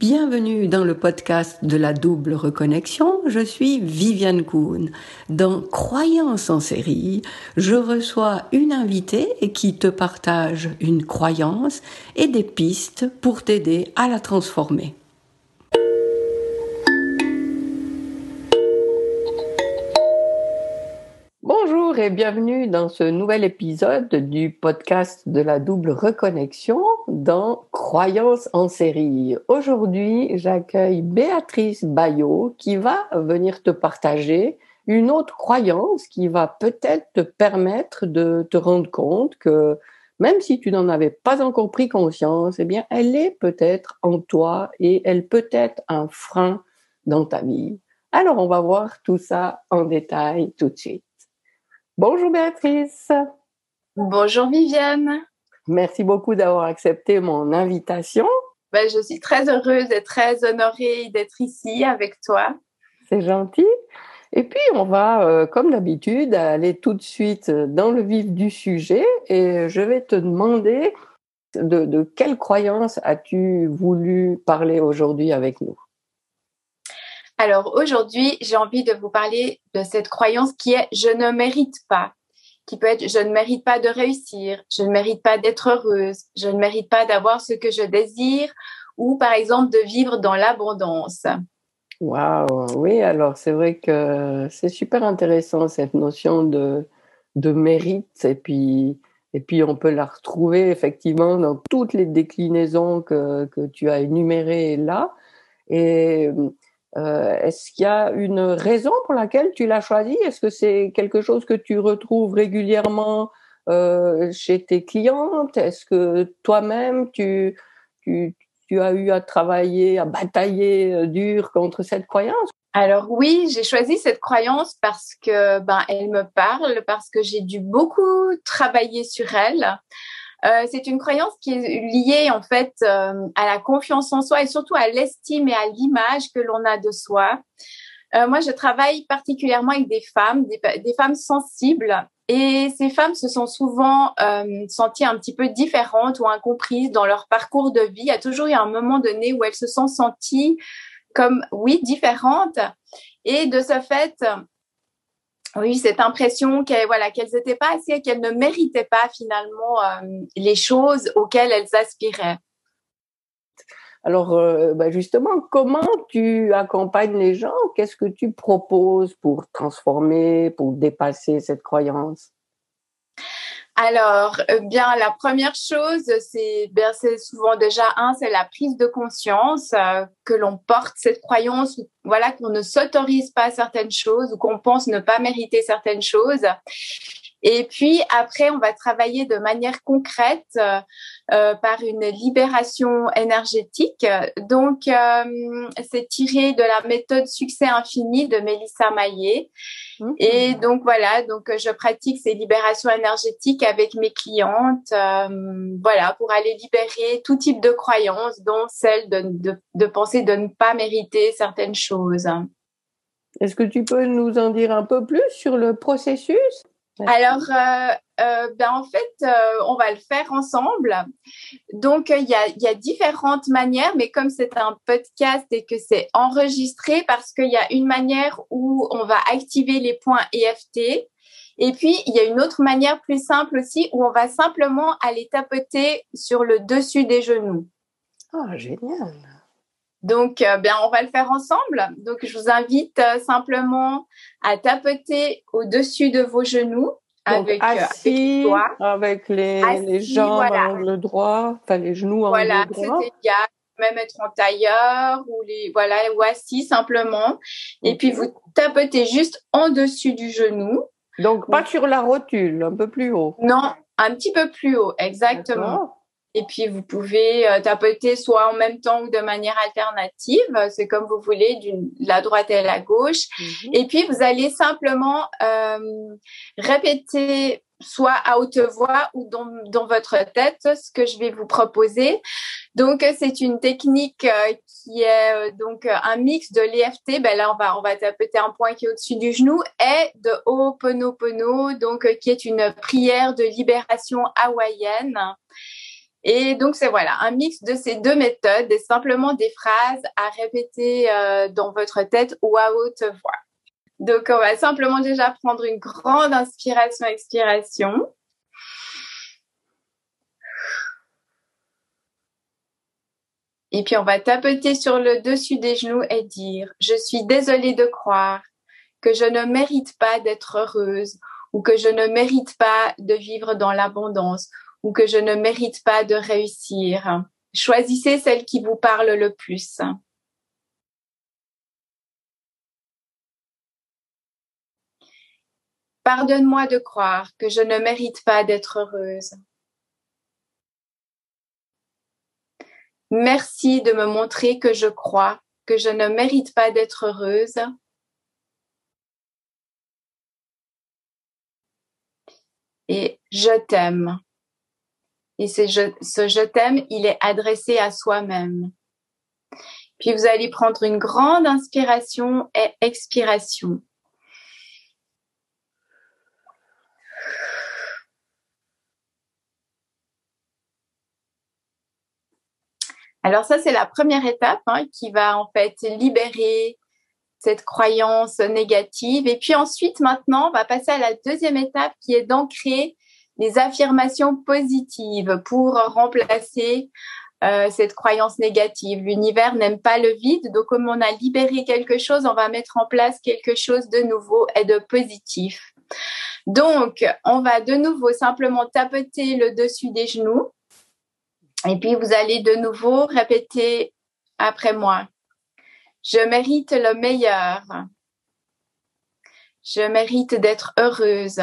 Bienvenue dans le podcast de la double reconnexion. Je suis Viviane Kuhn. Dans Croyance en série, je reçois une invitée qui te partage une croyance et des pistes pour t'aider à la transformer. Bienvenue dans ce nouvel épisode du podcast de la double reconnexion dans Croyance en série. Aujourd'hui, j'accueille Béatrice Bayot qui va venir te partager une autre croyance qui va peut-être te permettre de te rendre compte que même si tu n'en avais pas encore pris conscience, eh bien, elle est peut-être en toi et elle peut être un frein dans ta vie. Alors, on va voir tout ça en détail tout de suite. Bonjour Béatrice. Bonjour Viviane. Merci beaucoup d'avoir accepté mon invitation. Ben, je suis très heureuse et très honorée d'être ici avec toi. C'est gentil. Et puis, on va, euh, comme d'habitude, aller tout de suite dans le vif du sujet et je vais te demander de, de quelle croyance as-tu voulu parler aujourd'hui avec nous? Alors aujourd'hui, j'ai envie de vous parler de cette croyance qui est je ne mérite pas, qui peut être je ne mérite pas de réussir, je ne mérite pas d'être heureuse, je ne mérite pas d'avoir ce que je désire ou par exemple de vivre dans l'abondance. Waouh, oui, alors c'est vrai que c'est super intéressant cette notion de, de mérite et puis et puis on peut la retrouver effectivement dans toutes les déclinaisons que, que tu as énumérées là. Et euh, Est-ce qu'il y a une raison pour laquelle tu l'as choisi? Est-ce que c'est quelque chose que tu retrouves régulièrement euh, chez tes clientes? Est-ce que toi-même tu, tu, as eu à travailler, à batailler euh, dur contre cette croyance? Alors oui, j'ai choisi cette croyance parce que ben elle me parle, parce que j'ai dû beaucoup travailler sur elle. Euh, c'est une croyance qui est liée en fait euh, à la confiance en soi et surtout à l'estime et à l'image que l'on a de soi. Euh, moi, je travaille particulièrement avec des femmes, des, des, femmes sensibles, et ces femmes se sont souvent senties un petit peu différentes ou incomprises dans leur parcours de vie. Il y a toujours eu un moment donné où elles se sont senties comme, oui, différentes. Et de ce fait, oui, cette impression qu'elles voilà n'étaient pas assez, qu'elles ne méritaient pas finalement euh, les choses auxquelles elles aspiraient. Alors, euh, bah, justement, comment tu accompagnes les gens? Qu'est-ce que tu proposes pour transformer, pour dépasser cette croyance? Alors, euh, bien, la première chose, c'est bien, c'est souvent déjà un, c'est la prise de conscience euh, que l'on porte cette croyance, voilà, qu'on ne s'autorise pas certaines choses ou qu'on pense ne pas mériter certaines choses. Et puis après, on va travailler de manière concrète euh, euh par une libération énergétique. Donc, euh, c'est tiré de la méthode succès infini de Mélissa Maillet. Mmh. Et donc voilà, donc je pratique ces libérations énergétiques avec mes clientes, euh, voilà, pour aller libérer tout type de croyances, dont celle de, de, de penser de ne pas mériter certaines choses. Est-ce que tu peux nous en dire un peu plus sur le processus? Alors, euh, euh, ben en fait, euh, on va le faire ensemble. Donc, il y, a, y a différentes manières, mais comme c'est un podcast et que c'est enregistré, parce qu'il y a une manière où on va activer les points EFT. Et puis, il y a une autre manière plus simple aussi où on va simplement aller tapoter sur le dessus des genoux. Ah, génial. Donc, euh, bien, on va le faire ensemble. Donc, je vous invite euh, simplement à tapoter au-dessus de vos genoux. avec, euh, assis, avec, les, les jambes voilà. en droit, enfin les genoux en voilà, droit. Voilà, c'est égal. Même être en tailleur ou les voilà ou assis simplement. Et puis vous tapotez juste en dessus du genou. Donc pas sur la rotule, un peu plus haut. Non, un petit peu plus haut, exactement. Et puis, vous pouvez euh, tapoter soit en même temps ou de manière alternative. C'est comme vous voulez, d'une la droite et la gauche. Mm-hmm. Et puis, vous allez simplement euh, répéter soit à haute voix ou dans, dans, votre tête ce que je vais vous proposer. Donc c'est une technique euh, qui est euh, donc un mix de l'EFT. Ben là on va on va tapoter un point qui est au-dessus du genou et de Ho'oponopono donc euh, qui est une prière de libération hawaïenne. Et donc, c'est voilà, un mix de ces deux méthodes, et simplement des phrases à répéter euh, dans votre tête ou à haute voix. Donc, on va simplement déjà prendre une grande inspiration-expiration. Et puis, on va tapoter sur le dessus des genoux et dire, je suis désolée de croire que je ne mérite pas d'être heureuse ou que je ne mérite pas de vivre dans l'abondance ou que je ne mérite pas de réussir. Choisissez celle qui vous parle le plus. Pardonne-moi de croire que je ne mérite pas d'être heureuse. Merci de me montrer que je crois que je ne mérite pas d'être heureuse. Et je t'aime. Et ce je t'aime, il est adressé à soi-même. Puis vous allez prendre une grande inspiration et expiration. Alors ça, c'est la première étape hein, qui va en fait libérer cette croyance négative. Et puis ensuite, maintenant, on va passer à la deuxième étape qui est d'ancrer les affirmations positives pour remplacer euh, cette croyance négative. L'univers n'aime pas le vide, donc comme on a libéré quelque chose, on va mettre en place quelque chose de nouveau et de positif. Donc, on va de nouveau simplement tapoter le dessus des genoux et puis, vous allez de nouveau répéter après moi. Je mérite le meilleur. Je mérite d'être heureuse.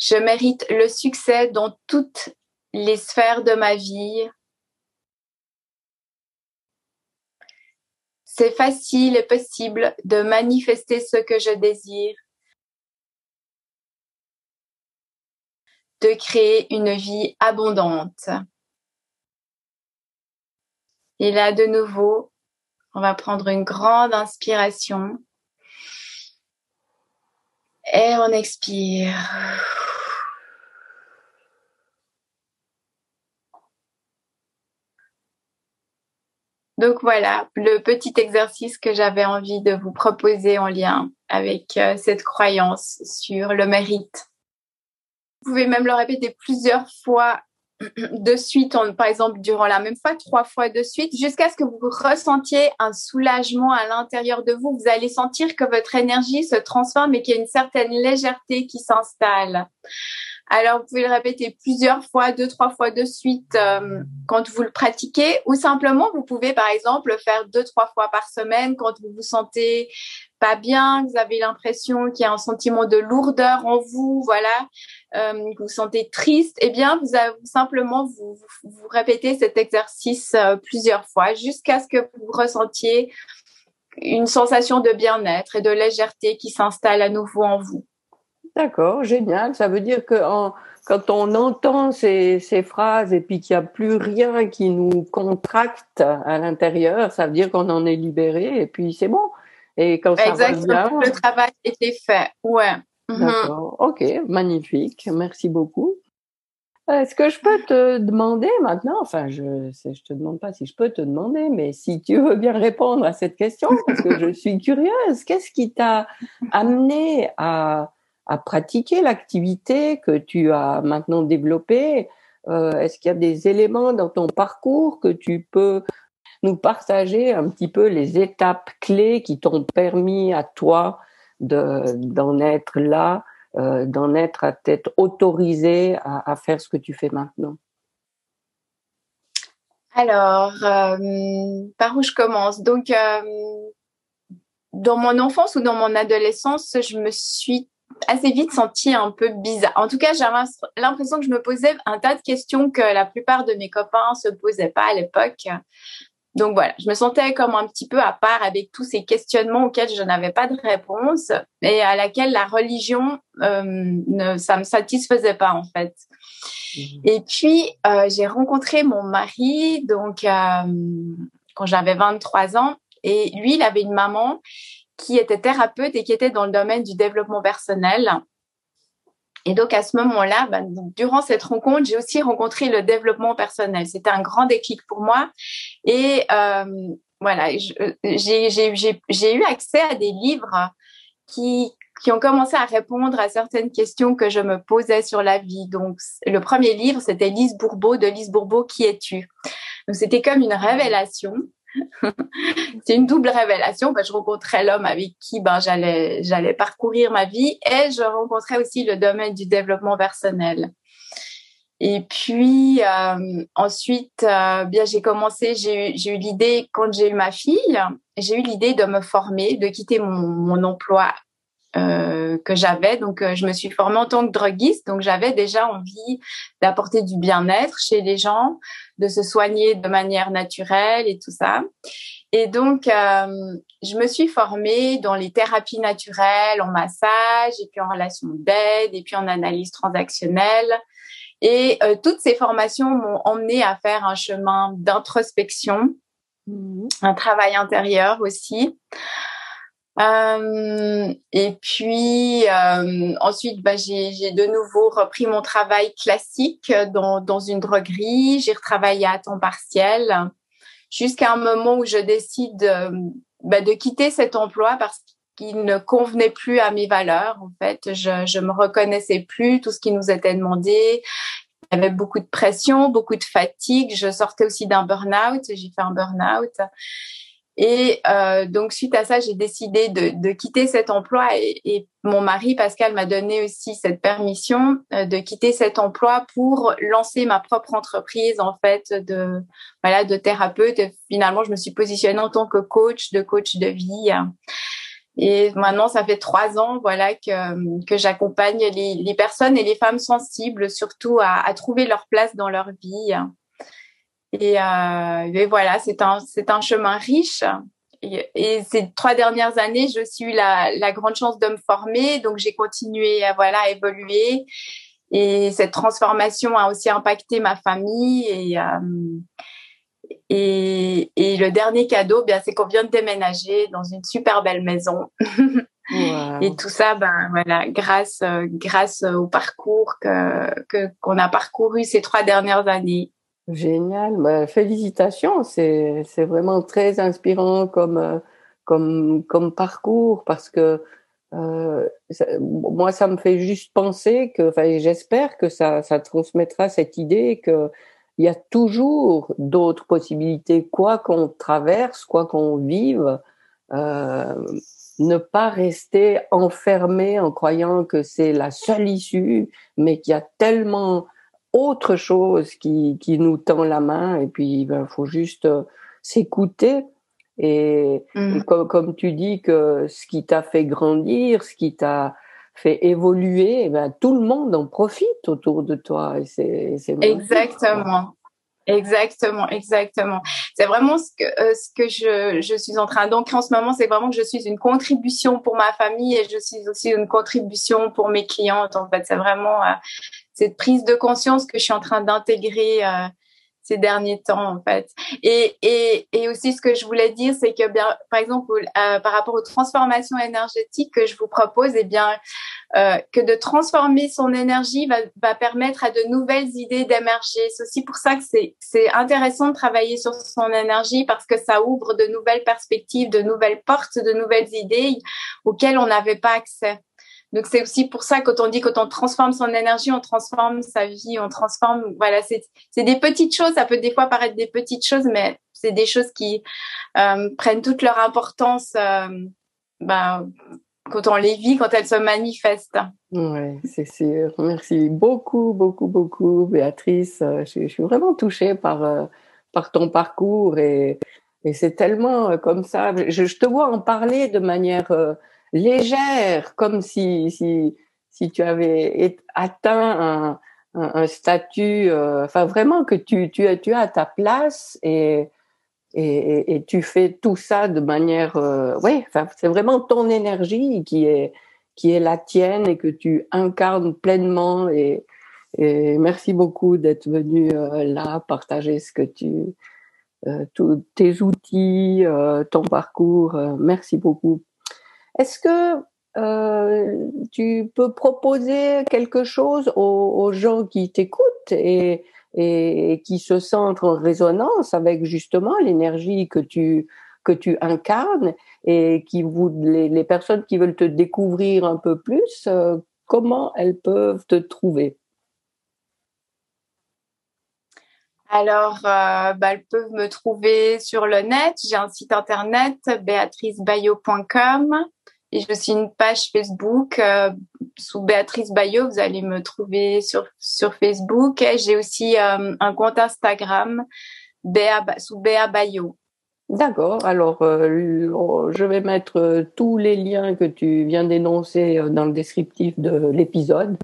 Je mérite le succès dans toutes les sphères de ma vie. C'est facile et possible de manifester ce que je désire de créer une vie abondante. Et là, de nouveau, on va prendre une grande inspiration. Et on expire. Donc voilà, le petit exercice que j'avais envie de vous proposer en lien avec euh, cette croyance sur le mérite. Vous pouvez même le répéter plusieurs fois de suite, par exemple durant la même fois, trois fois de suite, jusqu'à ce que vous ressentiez un soulagement à l'intérieur de vous. Vous allez sentir que votre énergie se transforme et qu'il y a une certaine légèreté qui s'installe. Alors, vous pouvez le répéter plusieurs fois, deux, trois fois de suite euh, quand vous le pratiquez, ou simplement, vous pouvez, par exemple, le faire deux, trois fois par semaine quand vous vous sentez pas bien, vous avez l'impression qu'il y a un sentiment de lourdeur en vous, voilà, euh, que vous vous sentez triste, eh bien, vous, avez, simplement vous, vous, répétez cet exercice euh, plusieurs fois jusqu'à ce que vous ressentiez une sensation de bien-être et de légèreté qui s'installe à nouveau en vous. D'accord, génial. Ça veut dire que quand on entend ces, ces phrases et puis qu'il n'y a plus rien qui nous contracte à l'intérieur, ça veut dire qu'on en est libéré et puis c'est bon. Et quand ça Exactement, le travail était fait. Ouais. Mhm. D'accord. Ok, magnifique. Merci beaucoup. Est-ce que je peux te demander maintenant, enfin, je ne te demande pas si je peux te demander, mais si tu veux bien répondre à cette question, parce que je suis curieuse, qu'est-ce qui t'a amené à, à pratiquer l'activité que tu as maintenant développée. Euh, Est-ce qu'il y a des éléments dans ton parcours que tu peux nous partager un petit peu les étapes clés qui t'ont permis à toi de d'en être là, euh, d'en être à t'être autorisé à, faire ce que tu fais maintenant? Alors, euh, par où je commence? Donc, dans mon enfance ou dans mon adolescence, je me suis assez vite sentie un peu bizarre. En tout cas, j'avais l'impression que je me posais un tas de questions que la plupart de mes copains se posaient pas à l'époque. Donc voilà, je me sentais comme un petit peu à part avec tous ces questionnements auxquels je n'avais pas de réponse et à laquelle la religion, euh, ne, ça me satisfaisait pas en fait. Mmh. Et puis euh, j'ai rencontré mon mari donc euh, quand j'avais 23 ans et lui il avait une maman qui était thérapeute et qui était dans le domaine du développement personnel. Et donc à ce moment-là, ben, durant cette rencontre, j'ai aussi rencontré le développement personnel. C'était un grand déclic pour moi. Et euh, voilà, j'ai eu accès à des livres qui, qui ont commencé à répondre à certaines questions que je me posais sur la vie. Donc le premier livre, c'était Lise Bourbeau de Lise Bourbeau, Qui es-tu? Donc c'était comme une révélation. c'est une double révélation. Ben, je rencontrais l'homme avec qui ben, j'allais, parcourir ma vie et je rencontrais aussi le domaine du développement personnel. Et puis euh, ensuite, euh, bien j'ai commencé, j'ai eu, l'idée quand j'ai eu ma fille, j'ai eu l'idée de me former, de quitter mon emploi euh, que j'avais. Donc, euh, je me suis formée en tant que droguiste. Donc, j'avais déjà envie d'apporter du bien-être chez les gens, de se soigner de manière naturelle et tout ça. Et donc, euh, je me suis formée dans les thérapies naturelles, en massage, et puis en relation d'aide, et puis en analyse transactionnelle. Et toutes ces formations m'ont emmené à faire un chemin d'introspection, mmh. un travail intérieur aussi. Euh, et puis euh, ensuite, bah, j'ai de nouveau repris mon travail classique dans, une droguerie. J'ai retravaillé à temps partiel jusqu'à un moment où je décide euh, bah, de quitter cet emploi parce qu'il ne convenait plus à mes valeurs. En fait, je je me reconnaissais plus tout ce qui nous était demandé. Il y avait beaucoup de pression, beaucoup de fatigue. Je sortais aussi d'un burn-out. J'ai fait un burn-out. Et euh, donc suite à ça, j'ai décidé de, de, quitter cet emploi et, et mon mari Pascal m'a donné aussi cette permission euh, de quitter cet emploi pour lancer ma propre entreprise en fait de voilà de thérapeute. Et finalement, je me suis positionnée en tant que coach de coach de vie. Et maintenant, ça fait trois ans, voilà, que, que j'accompagne les, les, personnes et les femmes sensibles, surtout à, à trouver leur place dans leur vie. Et, euh, et voilà, c'est un, c'est un chemin riche. Et, et, ces trois dernières années, je suis eu la, la grande chance de me former, donc j'ai continué à voilà à évoluer. Et cette transformation a aussi impacté ma famille. Et, euh, et, et le dernier cadeau, bien, c'est qu'on vient de déménager dans une super belle maison. Et tout ça, ben voilà, grâce grâce au parcours que que qu'on a parcouru ces trois dernières années. Génial, bah, félicitations, c'est vraiment très inspirant comme euh, comme comme parcours parce que euh, moi ça me fait juste penser que, enfin j'espère que ça ça transmettra cette idée que il y a toujours d'autres possibilités, quoi qu'on traverse, quoi qu'on vive, euh, ne pas rester enfermé en croyant que c'est la seule issue, mais qu'il y a tellement autre chose qui, qui nous tend la main et puis il ben, faut juste euh, s'écouter et, mmh. comme, comme, tu dis que ce qui t'a fait grandir, ce qui t'a fait évoluer, eh ben, tout le monde en profite autour de toi. Et c'est, Exactement. Exactement, exactement. C'est vraiment ce que euh, ce que je, je suis en train d'ancrer en ce moment, c'est vraiment que je suis une contribution pour ma famille et je suis aussi une contribution pour mes clientes. En fait, c'est vraiment euh, cette prise de conscience que je suis en train d'intégrer euh, ces derniers temps en fait. Et, et, et aussi ce que je voulais dire, c'est que bien, par exemple, euh, par rapport aux transformations énergétiques que je vous propose, eh bien, euh, que de transformer son énergie va, va permettre à de nouvelles idées d'émerger. C'est aussi pour ça que c'est, c'est intéressant de travailler sur son énergie parce que ça ouvre de nouvelles perspectives, de nouvelles portes, de nouvelles idées auxquelles on n'avait pas accès. Donc c'est aussi pour ça quand on dit quand on transforme son énergie, on transforme sa vie, on transforme. Voilà, c'est des petites choses. Ça peut des fois paraître des petites choses, mais c'est des choses qui euh, prennent toute leur importance. Euh, ben, quand on les vit, quand elles se manifestent. Oui, c'est sûr. Merci beaucoup, beaucoup, beaucoup, Béatrice. Euh, je, je suis vraiment touchée par euh, par ton parcours et et c'est tellement euh, comme ça. Je, je, te vois en parler de manière légère, comme si, si, si tu avais atteint un, un, statut, euh, enfin vraiment que tu, tu, tu as ta place et, et, et, tu fais tout ça de manière, euh, oui, c'est vraiment ton énergie qui est qui est la tienne et que tu incarnes pleinement et, et merci beaucoup d'être venu euh, là partager ce que tu euh, tous tes outils, ton parcours. merci beaucoup est-ce que euh, tu peux proposer quelque chose aux, gens qui t'écoutent et, qui se sentent en résonance avec justement l'énergie que tu que tu incarnes et qui vous les, les, personnes qui veulent te découvrir un peu plus, euh, comment elles peuvent te trouver? Alors, euh, bah, elles peuvent me trouver sur le net. J'ai un site internet, béatricebayo.com. Et j'ai aussi une page Facebook euh, sous Béatrice Bayo. Vous allez me trouver sur, sur Facebook. J'ai aussi euh, un compte Instagram Béa, sous Béa Bayo. D'accord. Alors, je vais mettre tous les liens que tu viens d'énoncer dans le descriptif de l'épisode.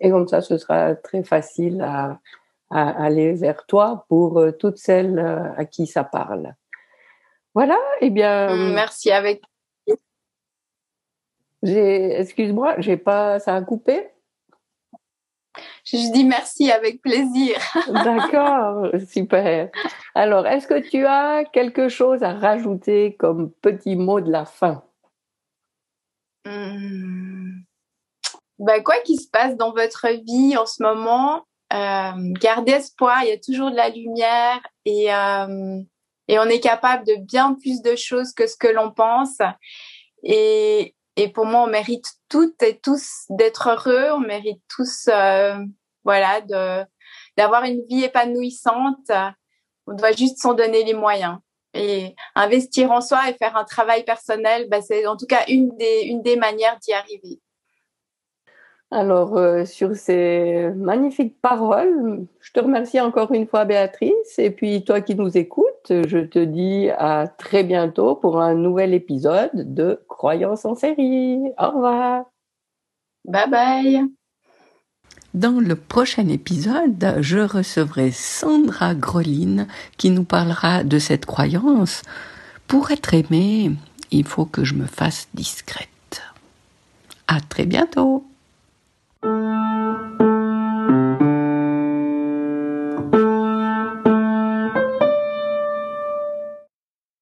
Et comme ça, ce sera très facile à, à aller vers toi pour euh, toutes celles euh, à qui ça parle. Voilà, eh bien. Merci avec. J'ai, excuse-moi, j'ai pas, ça a coupé? Je dis merci avec plaisir. D'accord, super. Alors, est-ce que tu as quelque chose à rajouter comme petit mot de la fin? Hmm. ben, Quoi qu'il se passe dans votre vie en ce moment, euh, garder espoir, il y a toujours de la lumière et, euh, et on est capable de bien plus de choses que ce que l'on pense. Et, et pour moi, on mérite toutes et tous d'être heureux, on mérite tous, euh, voilà, de d'avoir une vie épanouissante. On doit juste s'en donner les moyens. Et investir en soi et faire un travail personnel, bah, c'est en tout cas une des, une des manières d'y arriver. Alors, euh, sur ces magnifiques paroles, je te remercie encore une fois, Béatrice. Et puis, toi qui nous écoutes, je te dis à très bientôt pour un nouvel épisode de Croyance en série. Au revoir. Bye bye. Dans le prochain épisode, je recevrai Sandra Groline qui nous parlera de cette croyance. Pour être aimée, il faut que je me fasse discrète. À très bientôt.